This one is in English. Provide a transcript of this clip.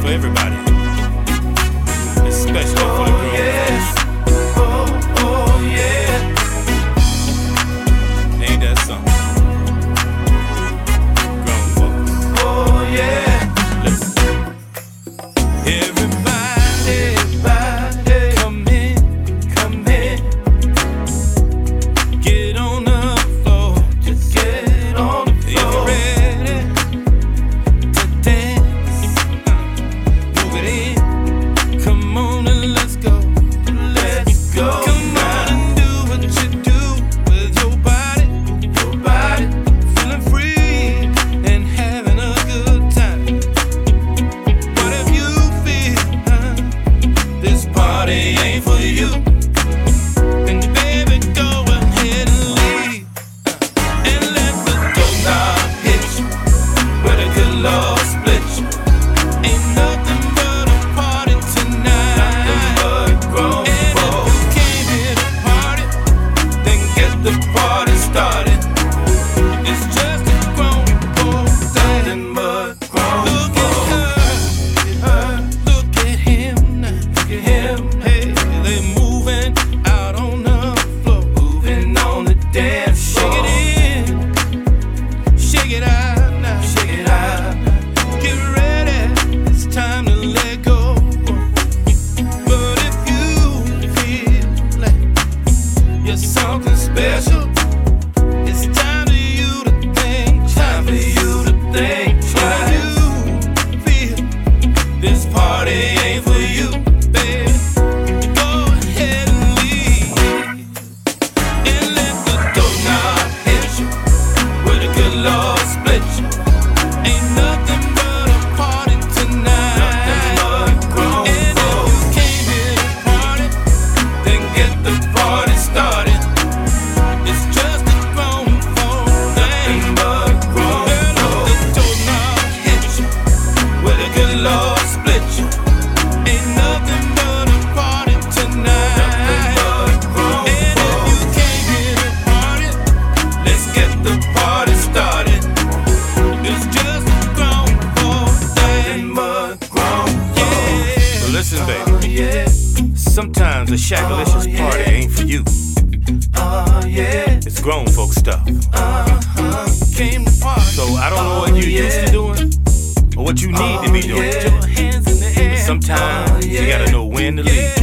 for everybody, especially for the ain't for you, baby. Go ahead and leave. And let the doorknob hit you. Where the good Lord split you. Ain't nothing but a party tonight. And if you came here to party, then get the party started. It's just a grown thing. Nothing but grown let the doorknob hit you. Good Sometimes a shackalicious oh, yeah. party ain't for you. Uh, yeah. It's grown folk stuff. Uh-huh. Came to party. So I don't know what you're yeah. Oh, used to doing or what you need to be oh, doing. Sometimes oh, you gotta know when to leave.